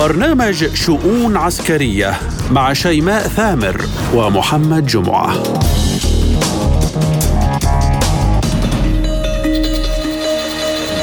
برنامج شؤون عسكرية مع شيماء ثامر ومحمد جمعة.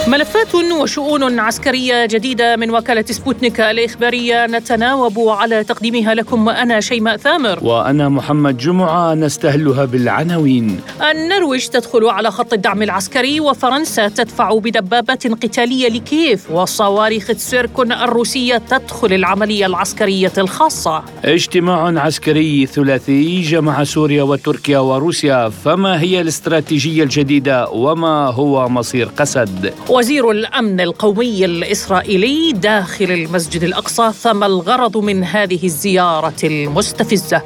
ملفات وشؤون عسكرية جديدة من وكالة سبوتنيك الإخبارية. نتناوب على تقديمها لكم أنا شيماء ثامر. وأنا محمد جمعة نستهلها بالعناوين. النرويج تدخل على خط الدعم العسكري وفرنسا تدفع بدبابات قتالية لكييف. وصواريخ تسيركون الروسية تدخل العملية العسكرية الخاصة. اجتماع عسكري ثلاثي جمع سوريا وتركيا وروسيا. فما هي الاستراتيجية الجديدة؟ وما هو مصير قسد؟ وزير الأمن القومي الإسرائيلي داخل المسجد الأقصى فما الغرض من هذه الزيارة المستفزة؟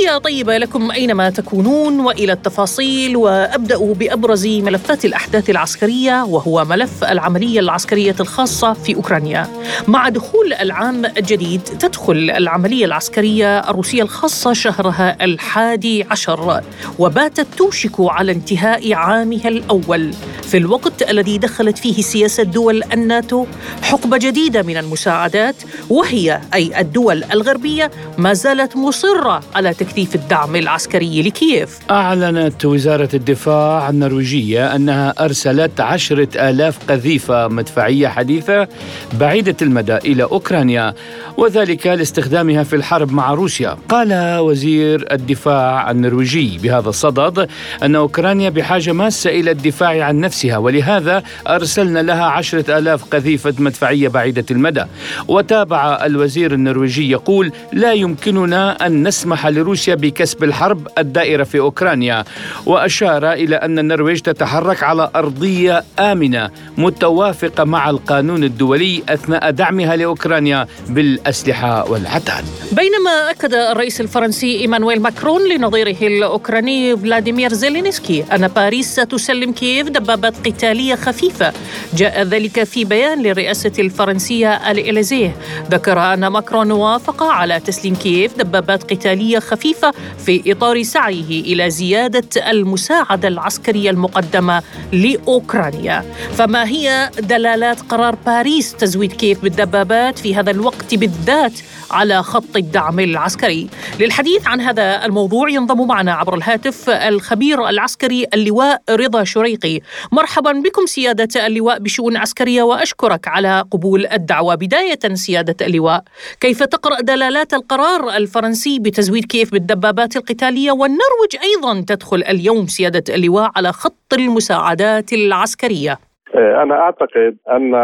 تحية طيبة لكم أينما تكونون وإلى التفاصيل وأبدأ بأبرز ملفات الأحداث العسكرية وهو ملف العملية العسكرية الخاصة في أوكرانيا. مع دخول العام الجديد تدخل العملية العسكرية الروسية الخاصة شهرها الحادي عشر وباتت توشك على انتهاء عامها الأول. في الوقت الذي دخلت فيه سياسة دول الناتو حقبة جديدة من المساعدات وهي أي الدول الغربية ما زالت مصرة على تكثيف الدعم العسكري لكييف. أعلنت وزارة الدفاع النرويجية أنها أرسلت عشرة آلاف قذيفة مدفعية حديثة بعيدة المدى إلى أوكرانيا وذلك لاستخدامها في الحرب مع روسيا. قال وزير الدفاع النرويجي بهذا الصدد أن أوكرانيا بحاجة ماسة إلى الدفاع عن نفسها ولهذا أرسلنا لها عشرة آلاف قذيفة مدفعية بعيدة المدى. وتابع الوزير النرويجي يقول لا يمكننا أن نسمح لروسيا بكسب الحرب الدائرة في أوكرانيا وأشار إلى أن النرويج تتحرك على أرضية آمنة متوافقة مع القانون الدولي أثناء دعمها لأوكرانيا بالأسلحة والعتاد. بينما أكد الرئيس الفرنسي إيمانويل ماكرون لنظيره الأوكراني فلاديمير زيلينسكي أن باريس ستسلم كييف دبابات قتالية خفيفة. جاء ذلك في بيان للرئاسة الفرنسية الإليزيه ذكر أن ماكرون وافق على تسليم كييف دبابات قتالية خفيفة في إطار سعيه إلى زيادة المساعدة العسكرية المقدمة لأوكرانيا. فما هي دلالات قرار باريس تزويد كييف بالدبابات في هذا الوقت بالذات على خط الدعم العسكري؟ للحديث عن هذا الموضوع ينضم معنا عبر الهاتف الخبير العسكري اللواء رضا شريقي. مرحبا بكم سيادة اللواء بشؤون عسكرية وأشكرك على قبول الدعوة. بداية سيادة اللواء كيف تقرأ دلالات القرار الفرنسي بتزويد كيف بالدبابات القتالية والنرويج أيضا تدخل اليوم سيادة اللواء على خط المساعدات العسكرية. أنا أعتقد أن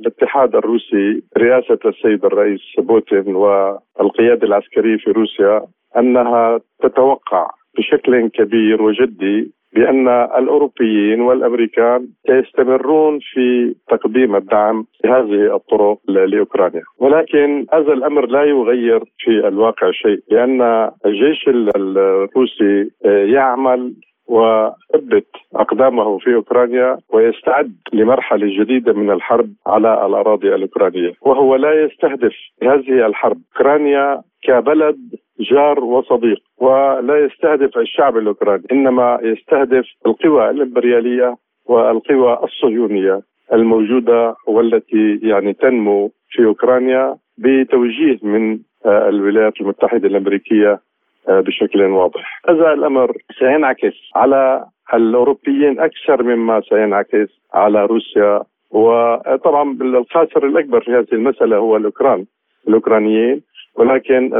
الاتحاد الروسي رئاسة السيد الرئيس بوتين والقيادة العسكرية في روسيا أنها تتوقع بشكل كبير وجدي بأن الأوروبيين والأمريكان سيستمرون في تقديم الدعم بهذه الطرق لأوكرانيا، ولكن هذا الأمر لا يغير في الواقع شيء، لأن الجيش الروسي يعمل وثبت أقدامه في أوكرانيا ويستعد لمرحلة جديدة من الحرب على الأراضي الأوكرانية، وهو لا يستهدف هذه الحرب. أوكرانيا كبلد جار وصديق ولا يستهدف الشعب الأوكراني إنما يستهدف القوى الإمبريالية والقوى الصهيونية الموجودة والتي يعني تنمو في أوكرانيا بتوجيه من الولايات المتحدة الأمريكية بشكل واضح. هذا الأمر سينعكس على الأوروبيين أكثر مما سينعكس على روسيا. وطبعا الخاسر الأكبر في هذه المسألة هو الأوكران الأوكرانيين. ولكن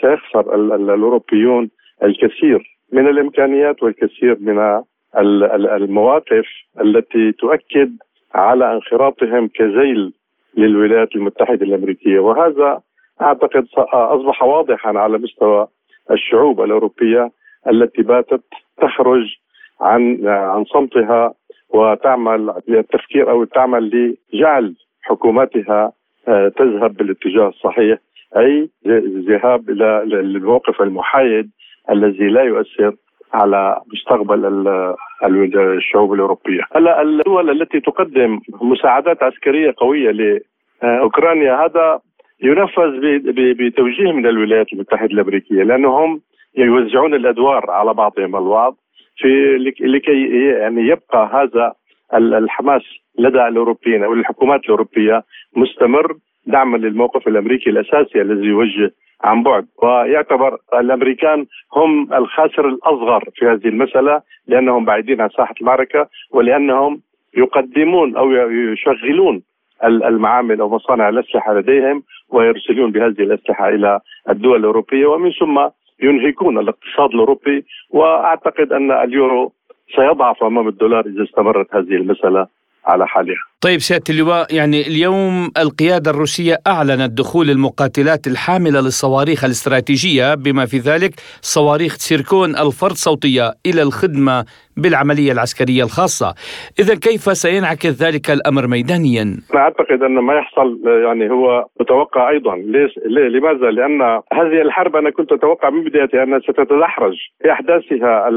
سيخسر الأوروبيون الكثير من الإمكانيات والكثير من المواقف التي تؤكد على انخراطهم كذيل للولايات المتحدة الأمريكية. وهذا أعتقد أصبح واضحا على مستوى الشعوب الأوروبية التي باتت تخرج عن عن صمتها وتعمل للتفكير أو تعمل لجعل حكوماتها تذهب بالاتجاه الصحيح أي ذهاب إلى الموقف المحايد الذي لا يؤثر على مستقبل الشعوب الأوروبية. هلا الدول التي تقدم مساعدات عسكرية قوية لاوكرانيا هذا ينفذ بتوجيه من الولايات المتحدة الأمريكية لأنهم يوزعون الأدوار على بعضهم البعض في لكي يعني يبقى هذا الحماس لدى الأوروبيين أو الحكومات الأوروبية مستمر دعما للموقف الأمريكي الأساسي الذي يوجه عن بعد. ويعتبر الأمريكان هم الخاسر الأصغر في هذه المسألة لأنهم بعيدين عن ساحة المعركة ولأنهم يقدمون أو يشغلون المعامل أو مصانع الأسلحة لديهم ويرسلون بهذه الأسلحة إلى الدول الأوروبية ومن ثم ينهكون الاقتصاد الأوروبي. وأعتقد أن اليورو سيضعف أمام الدولار إذا استمرت هذه المسألة. على حالها. طيب سيادة اللواء يعني اليوم القيادة الروسية أعلنت دخول المقاتلات الحاملة للصواريخ الاستراتيجية بما في ذلك صواريخ سيركون الفرد صوتية إلى الخدمة بالعملية العسكرية الخاصة. إذا كيف سينعكس ذلك الأمر ميدانيا؟ أنا أعتقد أن ما يحصل يعني هو متوقع أيضا، ليش؟ ليه؟ لماذا؟ لأن هذه الحرب أنا كنت أتوقع من بدايتها أنها ستتدحرج في أحداثها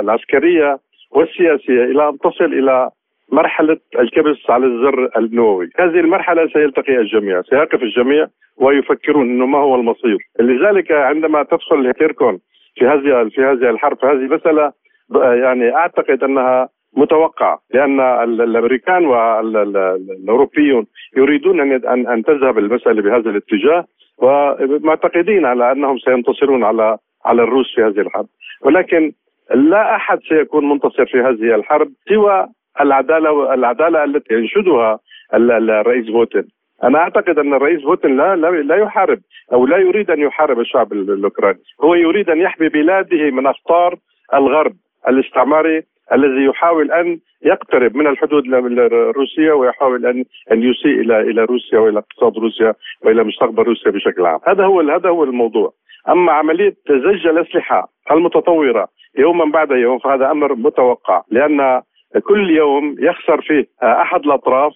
العسكرية والسياسية إلى أن تصل إلى مرحلة الكبس على الزر النووي. هذه المرحلة سيلتقي الجميع سيقف الجميع ويفكرون إنه ما هو المصير. لذلك عندما تدخل تيركون في هذه في هذه الحرب هذه المسألة يعني أعتقد أنها متوقعة لأن الأمريكان والأوروبيون يريدون أن أن تذهب المسألة بهذا الاتجاه ومعتقدين على أنهم سينتصرون على على الروس في هذه الحرب. ولكن لا أحد سيكون منتصر في هذه الحرب سوى العدالة العدالة التي ينشدها الرئيس بوتين. أنا أعتقد أن الرئيس بوتين لا لا يحارب أو لا يريد أن يحارب الشعب الأوكراني، هو يريد أن يحمي بلاده من اخطار الغرب الاستعماري الذي يحاول أن يقترب من الحدود الروسيه ويحاول ان أن يسيء إلى إلى روسيا وإلى اقتصاد روسيا وإلى مستقبل روسيا بشكل عام، هذا هو هذا هو الموضوع. أما عملية زج الأسلحة المتطورة يوما بعد يوم فهذا أمر متوقع لأن كل يوم يخسر فيه. أحد الأطراف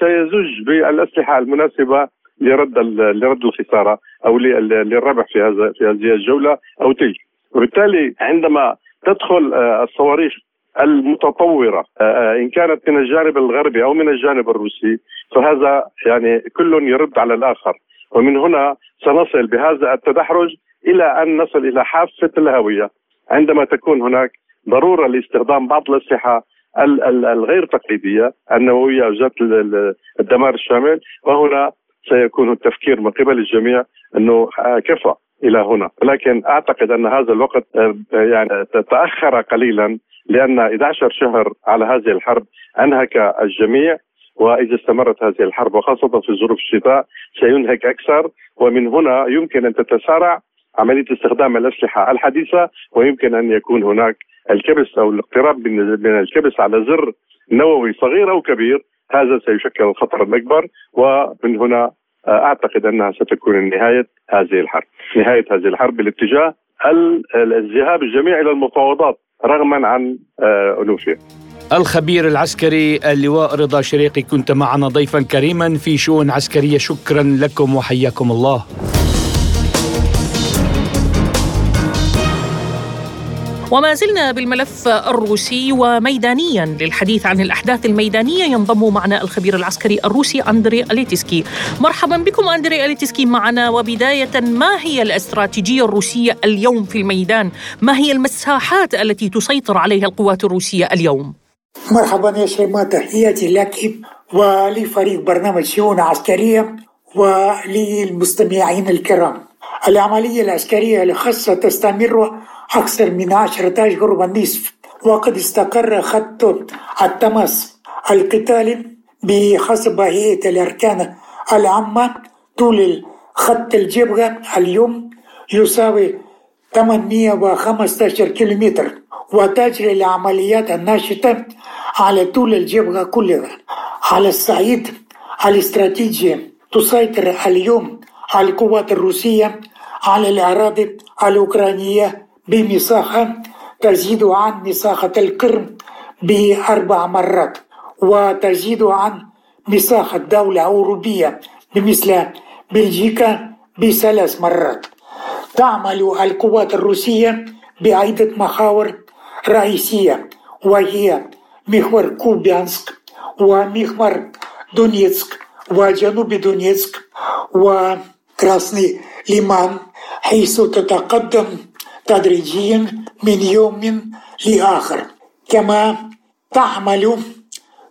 سيزج بالأسلحة المناسبة لرد لرد الخسارة أو للربح في هذا في هذه الجولة أو تلك. وبالتالي عندما تدخل آه، الصواريخ المتطورة آه، آه، إن كانت من الجانب الغربي أو من الجانب الروسي فهذا يعني كل يرد على الآخر. ومن هنا سنصل بهذا التدحرج إلى أن نصل إلى حافة الهوية. عندما تكون هناك ضرورة لاستخدام بعض الأسلحة الغير تقليدية النووية ذات الدمار الشامل وهنا سيكون التفكير من قبل الجميع إنه كفى إلى هنا. ولكن أعتقد أن هذا الوقت آه، يعني تأخر قليلا لأن 11 شهر على هذه الحرب أنهك الجميع وإذا استمرت هذه الحرب وخاصة في ظروف الشتاء سينهك أكثر. ومن هنا يمكن أن تتسارع عملية استخدام الأسلحة الحديثة ويمكن أن يكون هناك الكبس أو الاقتراب من الكبس على زر نووي صغير أو كبير هذا سيشكل الخطر الاكبر ومن هنا آه، أعتقد أنها ستكون نهاية هذه الحرب، نهاية هذه الحرب بالاتجاه الذهاب الجميع إلى المفاوضات رغما عن آه، انوفها. الخبير العسكري اللواء رضا شريقي كنت معنا ضيفا كريما في شؤون عسكرية شكرا لكم وحياكم الله. وما زلنا بالملف الروسي وميدانيا للحديث عن الأحداث الميدانية ينضم معنا الخبير العسكري الروسي أندري أليتسكي مرحبا بكم أندري أليتسكي معنا. وبداية ما هي الاستراتيجية الروسية اليوم في الميدان؟ ما هي المساحات التي تسيطر عليها القوات الروسية اليوم؟ مرحبا يا شيماء تحياتي لك ولفريق برنامج شؤون عسكرية وللمستمعين الكرام. العملية العسكرية الخاصة تستمر أكثر من عشرة أشهر ونصف وقد استقر خط التماس القتالي بحسب هيئة الأركان العامة طول خط الجبهة. اليوم يساوي 815 كيلومتر وتجري العمليات الناشطة على طول الجبهة كلها. على الصعيد الاستراتيجي تسيطر اليوم القوات الروسية على الأراضي الأوكرانية بمساحة تزيد عن مساحة القرم بأربع مرات وتزيد عن مساحة دولة أوروبية بمثل بلجيكا بثلاث مرات. تعمل القوات الروسية بعدة محاور رئيسية وهي محور كوبيانسك ومحور دونيتسك وجنوب دونيتسك وكراسني ليمان. حيث تتقدم تدريجيا من يوم لآخر. كما تعمل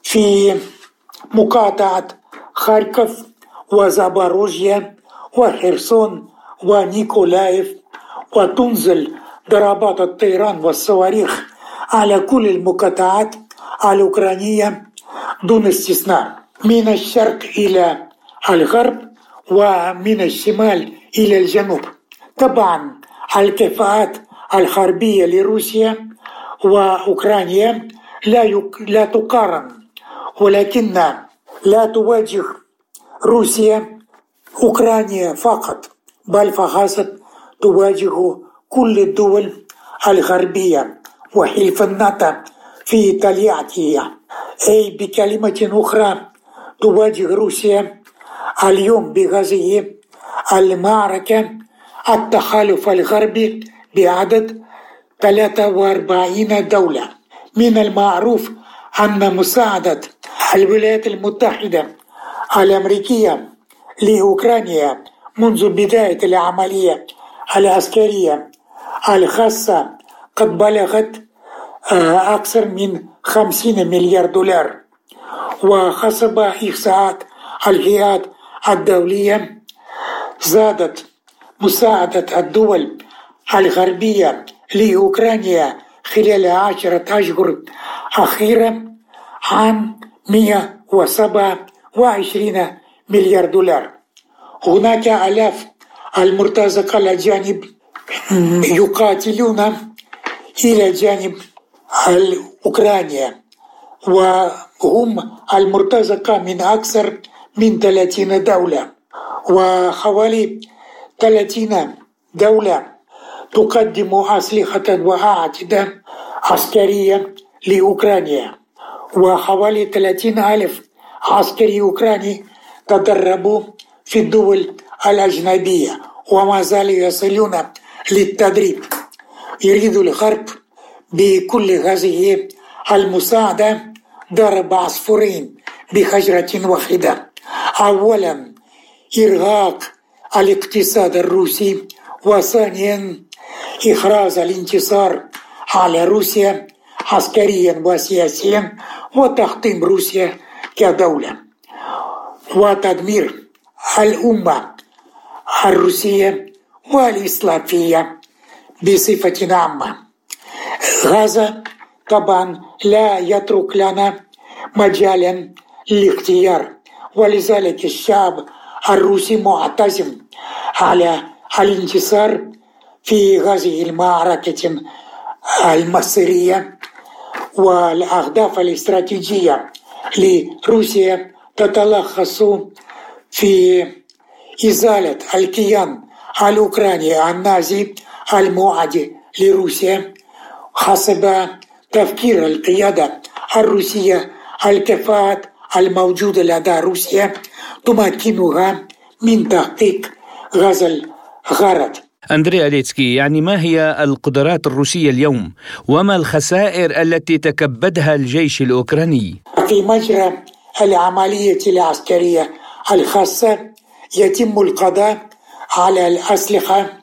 في مقاطعة خاركوف وزاباروجيا وخرسون ونيكولايف وتنزل ضربات الطيران والصواريخ على كل المقاطعات الأوكرانية دون استثناء من الشرق إلى الغرب ومن الشمال إلى الجنوب. طبعا الكفاءات الحربية لروسيا وأوكرانيا لا, يك... لا تقارن ولكن لا تواجه روسيا أوكرانيا فقط بل فحسب تواجه كل الدول الغربية وحلف الناتو في طليعتها أي بكلمة أخرى تواجه روسيا اليوم بهذه المعركة التحالف الغربي بعدد 43 دولة. من المعروف أن مساعدة الولايات المتحدة الأمريكية لأوكرانيا منذ بداية العملية العسكرية الخاصة قد بلغت آه، أكثر من 50 مليار دولار. وحسب إحصاءات الهيئات الدولية زادت مساعدة الدول الغربية لأوكرانيا خلال عشرة أشهر أخيرا عن 127 مليار دولار. هناك آلاف المرتزقة الأجانب يقاتلون إلى جانب الأوكرانيا وهم المرتزقة من أكثر من 30 دولة وحوالي 30 دولة تقدم أسلحة وأعتدة عسكرية لأوكرانيا وحوالي 30 ألف عسكري أوكراني تدربوا في الدول الأجنبية وما زالوا يصلون للتدريب. يريد الغرب بكل هذه المساعدة ضرب عصفورين بحجرة واحدة. أولا إرهاق الاقتصاد الروسي وثانيا إخراج الانتصار على روسيا عسكريا وسياسيا وتحطيم روسيا كدولة. وتدمير الأمة الروسية والإسلامية بصفة عامة. هذا طبعا لا يترك لنا مجالا للاختيار ولذلك الشعب الروسي معتزم. على الانتصار في هذه المعركة المصيرية والأهداف الاستراتيجية لروسيا تتلخص في إزالة الكيان الأوكراني النازي المعادي لروسيا حسب تفكير القيادة الروسية الكفاءات الموجودة لدى روسيا تمكنها من تحقيق هذا الغرض أندريا ليتسكي يعني ما هي القدرات الروسية اليوم؟ وما الخسائر التي تكبدها الجيش الأوكراني؟ في مجرى العملية العسكرية الخاصة يتم القضاء على الأسلحة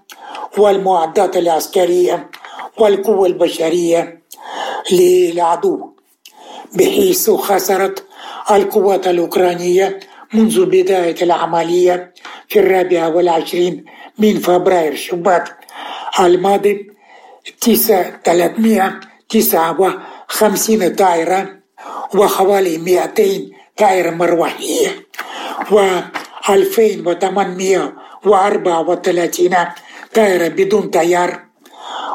والمعدات العسكرية والقوة البشرية للعدو. بحيث خسرت القوات الأوكرانية منذ بداية العملية في الرابعة والعشرين من فبراير. شباط الماضي تسعة ثلاثمائة تسعة وخمسين طائرة وحوالي مئتين طائرة مروحية و 2834 طائرة بدون طيار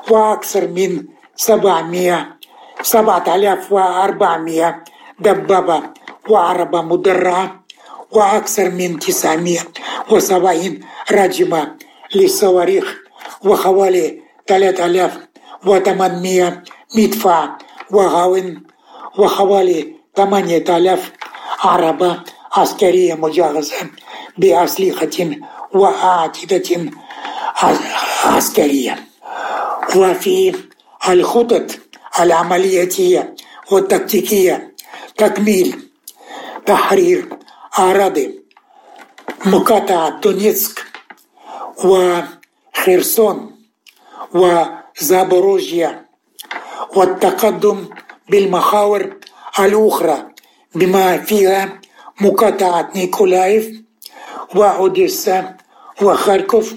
وأكثر من 700 7400 دبابة وعربة مدرعة وأكثر من 970 راجمة للصواريخ وحوالي 3800 مدفع وهاون وحوالي 8000 عربة عسكرية مجهزة بأسلحة وأعتدة عسكرية. وفي الخطط العملياتية والتكتيكية. تكميل. تحرير أراضي مقاطعة دونيتسك وخيرسون وزابوروجيا والتقدم بالمخاور الأخرى بما فيها مقاطعة نيكولايف وأوديسا وخاركوف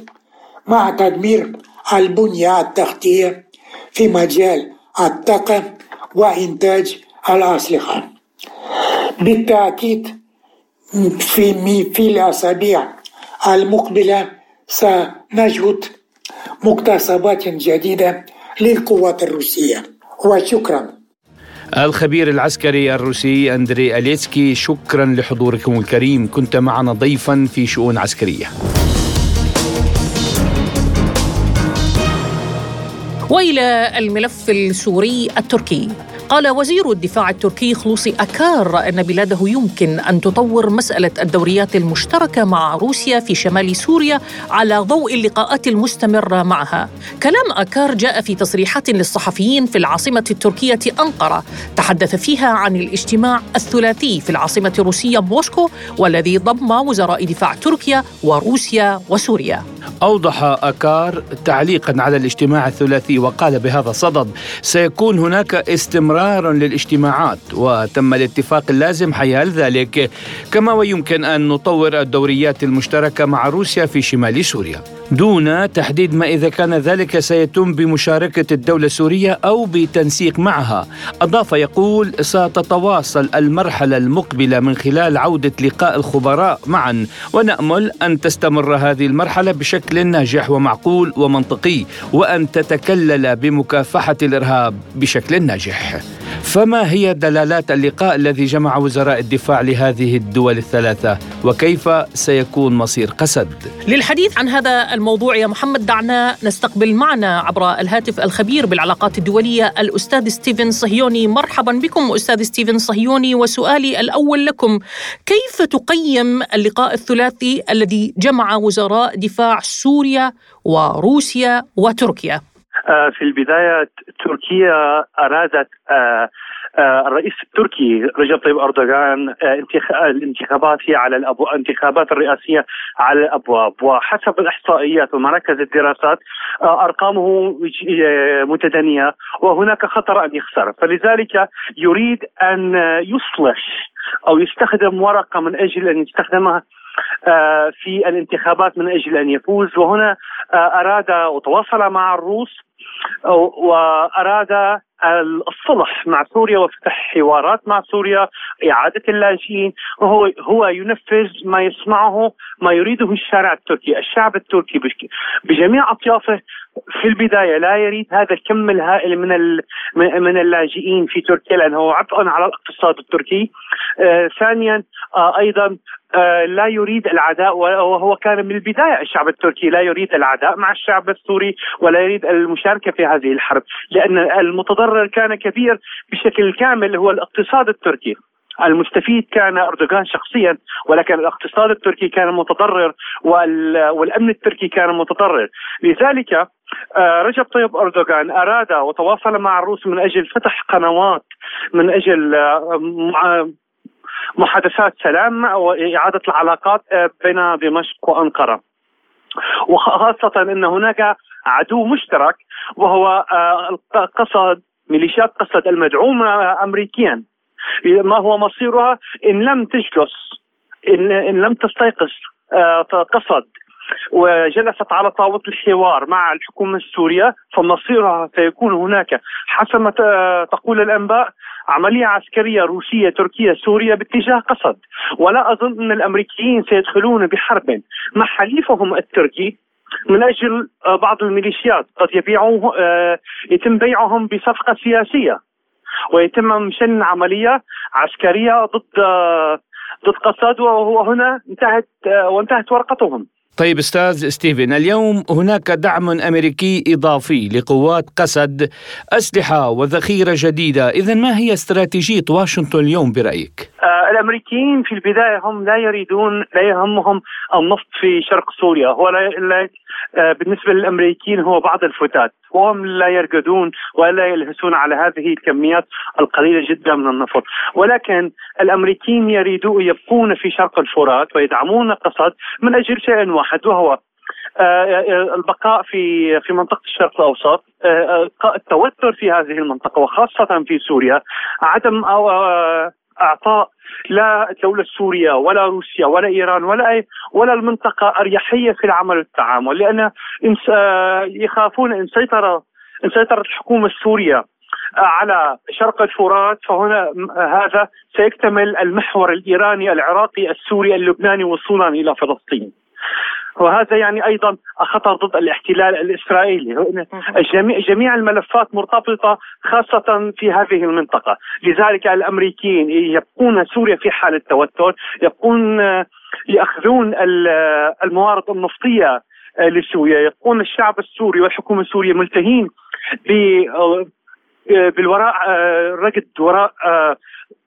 مع تدمير البنية التحتية في مجال الطاقة وإنتاج الأسلحة. بالتأكيد في في الأسابيع المقبلة سنجد مكتسبات جديدة للقوات الروسية. وشكرا. الخبير العسكري الروسي أندري أليتسكي شكرا لحضوركم الكريم. كنت معنا ضيفا في شؤون عسكرية. وإلى الملف السوري التركي. قال وزير الدفاع التركي خلوصي أكار أن بلاده يمكن أن تطور مسألة الدوريات المشتركة مع روسيا في شمال سوريا على ضوء اللقاءات المستمرة معها. كلام أكار جاء في تصريحات للصحفيين في العاصمة التركية أنقرة. تحدث فيها عن الاجتماع الثلاثي في العاصمة الروسية موسكو والذي ضم وزراء دفاع تركيا وروسيا وسوريا. أوضح أكار تعليقا على الاجتماع الثلاثي وقال بهذا الصدد سيكون هناك استمرار للاجتماعات وتم الاتفاق اللازم حيال ذلك. كما ويمكن أن نطور الدوريات المشتركة مع روسيا في شمال سوريا. دون تحديد ما إذا كان ذلك سيتم بمشاركة الدولة السورية أو بتنسيق معها. أضاف يقول ستتواصل المرحلة المقبلة من خلال عودة لقاء الخبراء معا. ونأمل أن تستمر هذه المرحلة بشكل ناجح ومعقول ومنطقي وأن تتكلل بمكافحة الإرهاب بشكل ناجح. فما هي دلالات اللقاء الذي جمع وزراء الدفاع لهذه الدول الثلاثة؟ وكيف سيكون مصير قسد؟ للحديث عن هذا الموضوع يا محمد دعنا نستقبل معنا عبر الهاتف الخبير بالعلاقات الدولية الأستاذ ستيفن صهيوني. مرحبا بكم أستاذ ستيفن صهيوني وسؤالي الأول لكم كيف تقيم اللقاء الثلاثي الذي جمع وزراء دفاع سوريا وروسيا وتركيا؟ في البداية تركيا أرادت آه، آه، الرئيس التركي رجب طيب أردوغان الانتخابات على الابواب الانتخابات الرئاسية على الأبواب. وحسب الإحصائيات ومراكز الدراسات أرقامه متدنية وهناك خطر أن يخسر. فلذلك يريد أن يصلح أو يستخدم ورقة من أجل أن يستخدمها في الانتخابات من أجل أن يفوز. وهنا أراد وتواصل مع الروس وأراد الصلح مع سوريا وفتح حوارات مع سوريا إعادة اللاجئين وهو هو ينفذ ما يسمعه ما يريده الشارع التركي، الشعب التركي بجميع أطيافه في البداية لا يريد هذا الكم الهائل من من اللاجئين في تركيا لأنه عبء على الاقتصاد التركي. آه ثانيا آه أيضا آه لا يريد العداء وهو كان من البداية الشعب التركي لا يريد العداء مع الشعب السوري ولا يريد المشاركه في هذه الحرب لأن المتضرر كان كبير بشكل كامل هو الاقتصاد التركي. المستفيد كان أردوغان شخصيا ولكن الاقتصاد التركي كان متضرر والأمن التركي كان متضرر. لذلك آه، رجب طيب أردوغان أراد وتواصل مع الروس من أجل فتح قنوات من أجل آه، محادثات سلام وإعادة العلاقات آه، بين دمشق وأنقرة. وخاصة إن هناك عدو مشترك وهو قصد ميليشيات قصد المدعومه امريكيا. ما هو مصيرها؟ إن لم تجلس إن, إن لم تستيقظ قصد وجلست على طاولة الحوار مع الحكومة السورية فمصيرها سيكون هناك. حسب ما تقول الأنباء عملية عسكرية روسية تركية سورية باتجاه قصد. ولا أظن أن الأمريكيين سيدخلون بحرب. مع حليفهم التركي؟ من أجل بعض الميليشيات. قد يبيعوه يتم بيعهم بصفقة سياسية ويتم شن عملية عسكرية ضد ضد قسد وهنا انتهت وانتهت ورقتهم. طيب أستاذ ستيفن اليوم هناك دعم أمريكي إضافي لقوات قسد أسلحة وذخيرة جديدة، اذا ما هي استراتيجية واشنطن اليوم برأيك؟ آه الأمريكيين في البداية هم لا يريدون لا يهمهم النفط في شرق سوريا، هو لا, لا آه بالنسبة للأمريكيين هو بعض الفتات، وهم لا يرقدون ولا يلهسون على هذه الكميات القليلة جدا من النفط، ولكن الأمريكيين يريدون يبقون في شرق الفرات ويدعمون قسد من أجل شيء واحد وهو البقاء في في منطقة الشرق الأوسط. التوتر في هذه المنطقة وخاصة في سوريا عدم أو أعطاء لا الدولة السورية ولا روسيا ولا إيران ولا أي ولا المنطقة أريحية في العمل والتعامل لأن يخافون إن سيطر إن سيطرت الحكومة السورية على شرق الفرات فهنا هذا سيكتمل المحور الإيراني العراقي السوري اللبناني وصولا إلى فلسطين. وهذا يعني أيضا خطر ضد الاحتلال الإسرائيلي. جميع جميع الملفات مرتبطة خاصة في هذه المنطقة. لذلك الأمريكيين يبقون سوريا في حالة توتر يبقون يأخذون الموارد النفطية لسوريا. يبقون الشعب السوري والحكومة السورية ملتهين بالوراء رقد وراء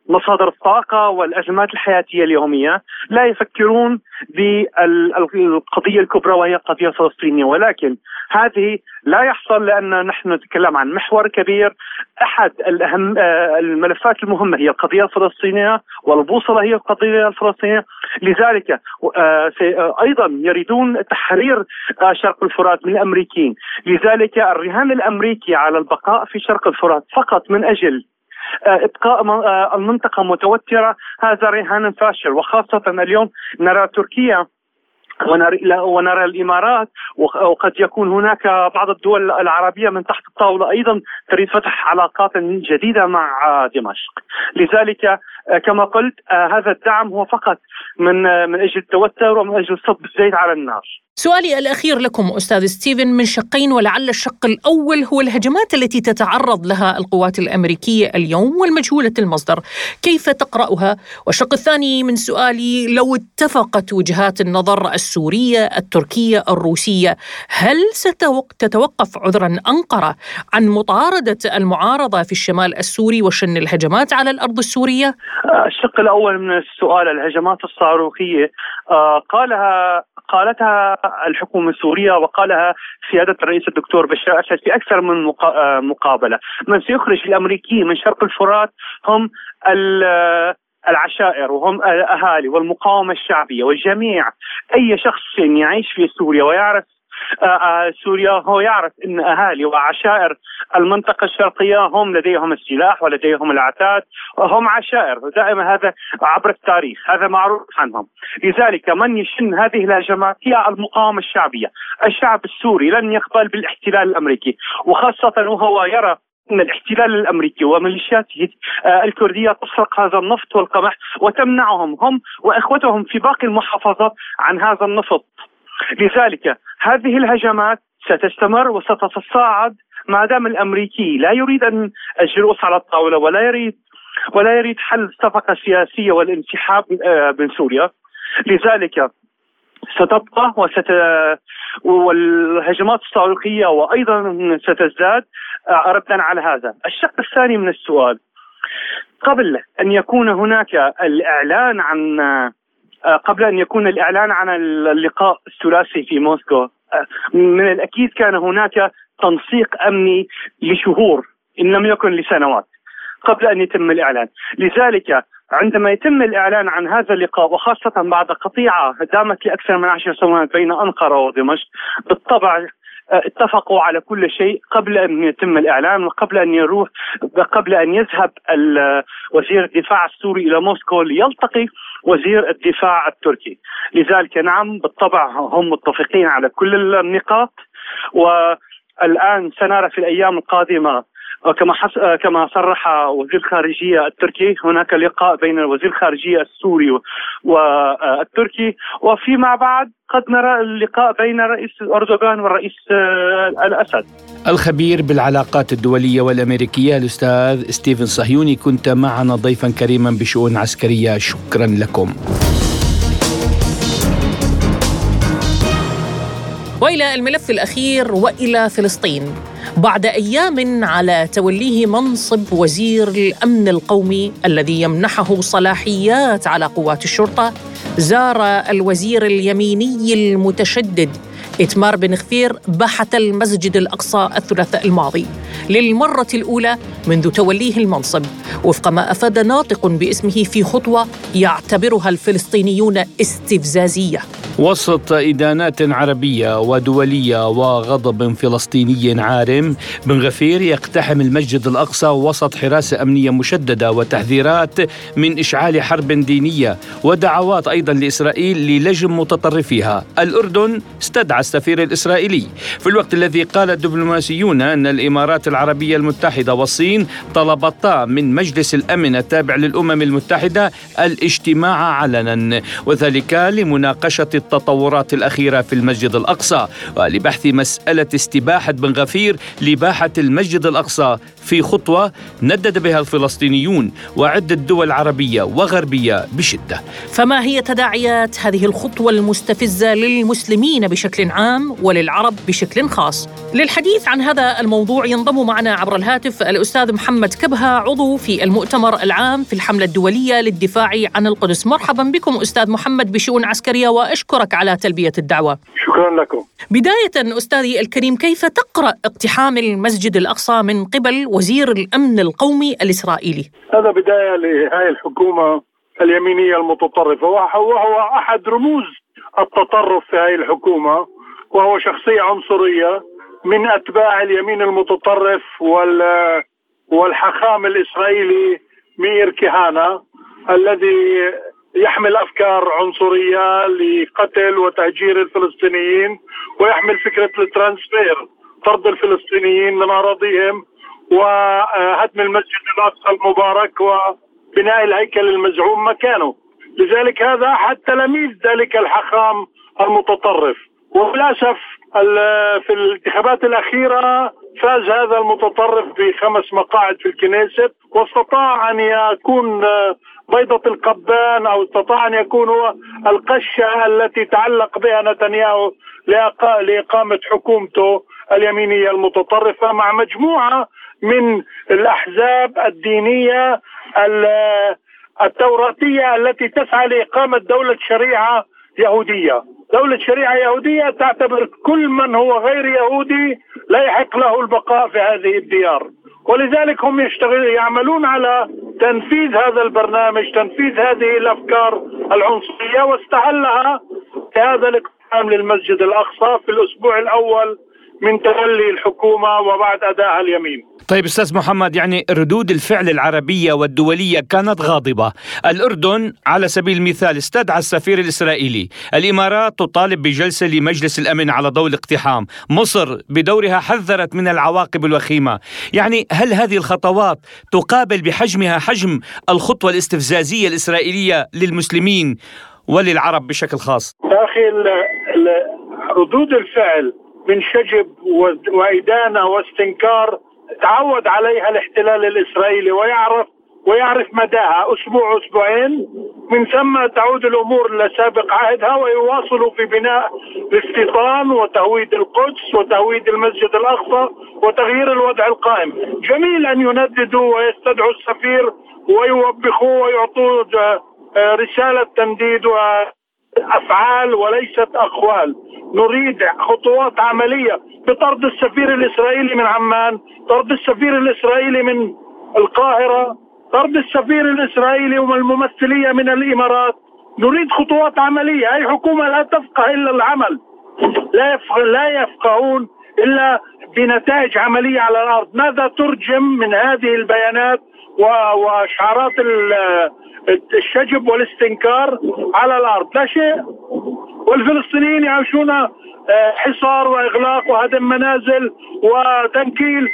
مصادر الطاقة والأزمات الحياتية اليومية لا يفكرون بالقضية الكبرى وهي القضية الفلسطينية ولكن هذه لا يحصل لأن نحن نتكلم عن محور كبير. أحد الأهم آه، الملفات المهمة هي القضية الفلسطينية والبوصلة هي القضية الفلسطينية. لذلك آه، آه، أيضا يريدون تحرير شرق الفرات من الأمريكيين. لذلك الرهان الأمريكي على البقاء في شرق الفرات فقط من أجل إبقاء آه، المنطقة متوترة. هذا رهان فاشل وخاصة اليوم نرى تركيا ونرى, ونرى الإمارات وقد يكون هناك بعض الدول العربية من تحت الطاولة أيضا تريد فتح علاقات جديدة مع دمشق. لذلك آه، كما قلت هذا الدعم هو فقط من من أجل التوتر ومن أجل صب الزيت على النار سؤالي الأخير لكم أستاذ ستيفن من شقين ولعل الشق الأول هو الهجمات التي تتعرض لها القوات الأمريكية اليوم والمجهولة المصدر كيف تقرأها؟ والشق الثاني من سؤالي لو اتفقت وجهات النظر السورية التركية الروسية هل ستتوقف عذرا أنقرة عن مطاردة المعارضة في الشمال السوري وشن الهجمات على الأرض السورية؟ الشق الأول من السؤال الهجمات الصاروخية. آه، قالها قالتها الحكومة السورية وقالها سيادة الرئيس الدكتور بشار أسد في أكثر من آه، مقابلة، من سيخرج الأمريكيين من شرق الفرات هم العشائر وهم الأهالي والمقاومة الشعبية والجميع. أي شخص يعيش في سوريا ويعرف آه، آه، سوريا هو يعرف إن أهالي وعشائر المنطقة الشرقية هم لديهم السلاح ولديهم العتاد وهم عشائر دائما هذا عبر التاريخ هذا معروف عنهم. لذلك من يشن هذه الهجمات هي المقاومة الشعبية؟ الشعب السوري لن يقبل بالاحتلال الأمريكي وخاصة وهو يرى إن الاحتلال الأمريكي وميليشياته آه، الكردية تسرق هذا النفط والقمح وتمنعهم هم وإخوتهم في باقي المحافظات عن هذا النفط. لذلك هذه الهجمات ستستمر وستتصاعد ما دام الأمريكي لا يريد أن الجلوس على الطاولة ولا يريد ولا يريد حل صفقه سياسيه والانسحاب آه، من سوريا لذلك ستبقى وست والهجمات الصاروخيه وأيضا ستزداد آه، ردا على هذا. الشق الثاني من السؤال قبل أن يكون هناك الإعلان عن قبل أن يكون الإعلان عن اللقاء الثلاثي في موسكو. آه، من الأكيد كان هناك تنسيق أمني لشهور إن لم يكن لسنوات قبل أن يتم الإعلان، لذلك عندما يتم الإعلان عن هذا اللقاء وخاصة بعد قطيعة دامت لأكثر من عشر سنوات بين أنقرة ودمشق بالطبع آه، اتفقوا على كل شيء قبل أن يتم الإعلان وقبل أن يروح قبل أن يذهب وزير الدفاع السوري إلى موسكو ليلتقي وزير الدفاع التركي. لذلك نعم بالطبع هم متفقين على كل النقاط والآن سنرى في الأيام القادمة كما حس... كما صرح وزير الخارجية التركي هناك لقاء بين وزير الخارجية السوري والتركي وفيما بعد قد نرى اللقاء بين الرئيس أردوغان والرئيس الأسد. الخبير بالعلاقات الدولية والأمريكية الأستاذ ستيفن صهيوني كنت معنا ضيفا كريما بشؤون عسكرية شكرا لكم. وإلى الملف الأخير وإلى فلسطين. بعد أيام على توليه منصب وزير الأمن القومي الذي يمنحه صلاحيات على قوات الشرطة زار الوزير اليميني المتشدد إتمار بن خفير باحة المسجد الأقصى الثلاثاء الماضي. للمرة الأولى منذ توليه المنصب وفق ما أفاد ناطق باسمه في خطوة يعتبرها الفلسطينيون استفزازية. وسط إدانات عربية ودولية وغضب فلسطيني عارم بن غفير يقتحم المسجد الأقصى وسط حراسة أمنية مشددة وتحذيرات من إشعال حرب دينية ودعوات أيضا لإسرائيل للجم متطرفيها. الأردن استدعى السفير الإسرائيلي. في الوقت الذي قال الدبلوماسيون أن الإمارات العربية المتحدة والصين طلبتا من مجلس الأمن التابع للأمم المتحدة الاجتماع علنا وذلك لمناقشة التطورات الأخيرة في المسجد الأقصى ولبحث مسألة استباحة بن غفير لباحة المسجد الأقصى في خطوة ندد بها الفلسطينيون وعدة دول عربية وغربية بشدة. فما هي تداعيات هذه الخطوة المستفزة للمسلمين بشكل عام وللعرب بشكل خاص؟ للحديث عن هذا الموضوع ينضم معنا عبر الهاتف الأستاذ محمد كبهة عضو في المؤتمر العام في الحملة الدولية للدفاع عن القدس. مرحبا بكم أستاذ محمد بشؤون عسكرية وأشكرك على تلبية الدعوة. شكرا لكم. بداية أستاذي الكريم كيف تقرأ اقتحام المسجد الأقصى من قبل وزير الأمن القومي الإسرائيلي؟ هذا بداية لهذه الحكومة اليمينية المتطرفة وهو أحد رموز التطرف في هذه الحكومة وهو شخصية عنصرية من أتباع اليمين المتطرف وال والحخام الإسرائيلي مير كهانة الذي يحمل أفكار عنصرية لقتل وتهجير الفلسطينيين ويحمل فكرة الترانسفير طرد الفلسطينيين من أراضيهم وهدم المسجد الأقصى المبارك وبناء الهيكل المزعوم مكانه. لذلك هذا أحد تلاميذ ذلك الحخام المتطرف. وللأسف في الانتخابات الأخيرة فاز هذا المتطرف بخمس مقاعد في الكنيست واستطاع أن يكون بيضة القبان أو استطاع أن يكون هو القشة التي تعلق بها نتنياهو لإقامة حكومته اليمينية المتطرفة مع مجموعة من الأحزاب الدينية التوراتية التي تسعى لإقامة دولة شريعة يهودية. دولة شريعة يهودية تعتبر كل من هو غير يهودي لا يحق له البقاء في هذه الديار. ولذلك هم يشتغل يعملون على تنفيذ هذا البرنامج تنفيذ هذه الأفكار العنصرية واستهلها هذا الاقتحام للمسجد الأقصى في الأسبوع الأول من تولي الحكومة وبعد ادائها اليمين. طيب أستاذ محمد يعني ردود الفعل العربية والدولية كانت غاضبة، الأردن على سبيل المثال استدعى السفير الإسرائيلي، الإمارات تطالب بجلسة لمجلس الأمن على ضوء الاقتحام، مصر بدورها حذرت من العواقب الوخيمة، يعني هل هذه الخطوات تقابل بحجمها حجم الخطوة الاستفزازية الإسرائيلية للمسلمين وللعرب بشكل خاص؟ أخي ردود الفعل من شجب وإدانة واستنكار تعود عليها الاحتلال الإسرائيلي ويعرف ويعرف مداها. أسبوع أسبوعين. من ثم تعود الأمور لسابق عهدها ويواصلوا في بناء الاستيطان وتهويد القدس وتهويد المسجد الأقصى وتغيير الوضع القائم. جميل أن ينددوا ويستدعوا السفير ويوبخوه ويعطوه رسالة تنديد أفعال وليست أقوال. نريد خطوات عملية بطرد السفير الإسرائيلي من عمان طرد السفير الإسرائيلي من القاهرة طرد السفير الإسرائيلي والممثلية من الإمارات. نريد خطوات عملية. أي حكومة لا تفقه إلا العمل. لا لا يفقهون إلا بنتائج عملية على الأرض. ماذا ترجم من هذه البيانات؟ وشعارات الشجب والاستنكار على الأرض. لا شيء. والفلسطينيين يعيشون آه، حصار وإغلاق وهدم منازل وتنكيل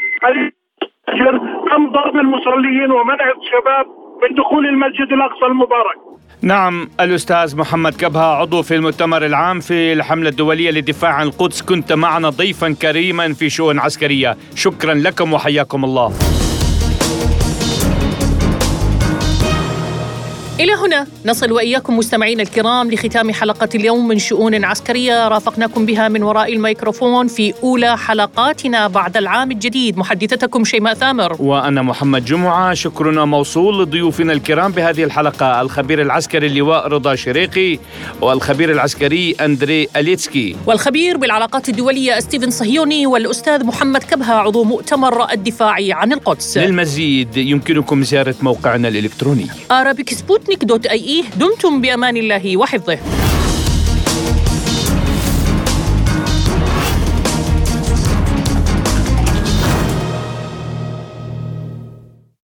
تم ضرب المصلين ومنع الشباب من دخول المسجد الأقصى المبارك. نعم الأستاذ محمد كبهة عضو في المؤتمر العام في الحملة الدولية للدفاع عن القدس. كنت معنا ضيفا كريما في شؤون عسكرية. شكرا لكم وحياكم الله. إلى هنا نصل وإياكم مستمعينا الكرام لختام حلقة اليوم من شؤون عسكرية رافقناكم بها من وراء الميكروفون في أولى حلقاتنا بعد العام الجديد. محدثتكم شيماء ثامر. وأنا محمد جمعة. شكرنا موصول لضيوفنا الكرام بهذه الحلقة. الخبير العسكري اللواء رضا شريقي والخبير العسكري أندري أليتسكي. والخبير بالعلاقات الدولية ستيفن صهيوني والأستاذ محمد كبهه عضو مؤتمر الدفاع عن القدس. للمزيد يمكنكم زيارة موقعنا الإلكتروني. arabic sputnik dot ae دمتم بأمان الله وحفظه.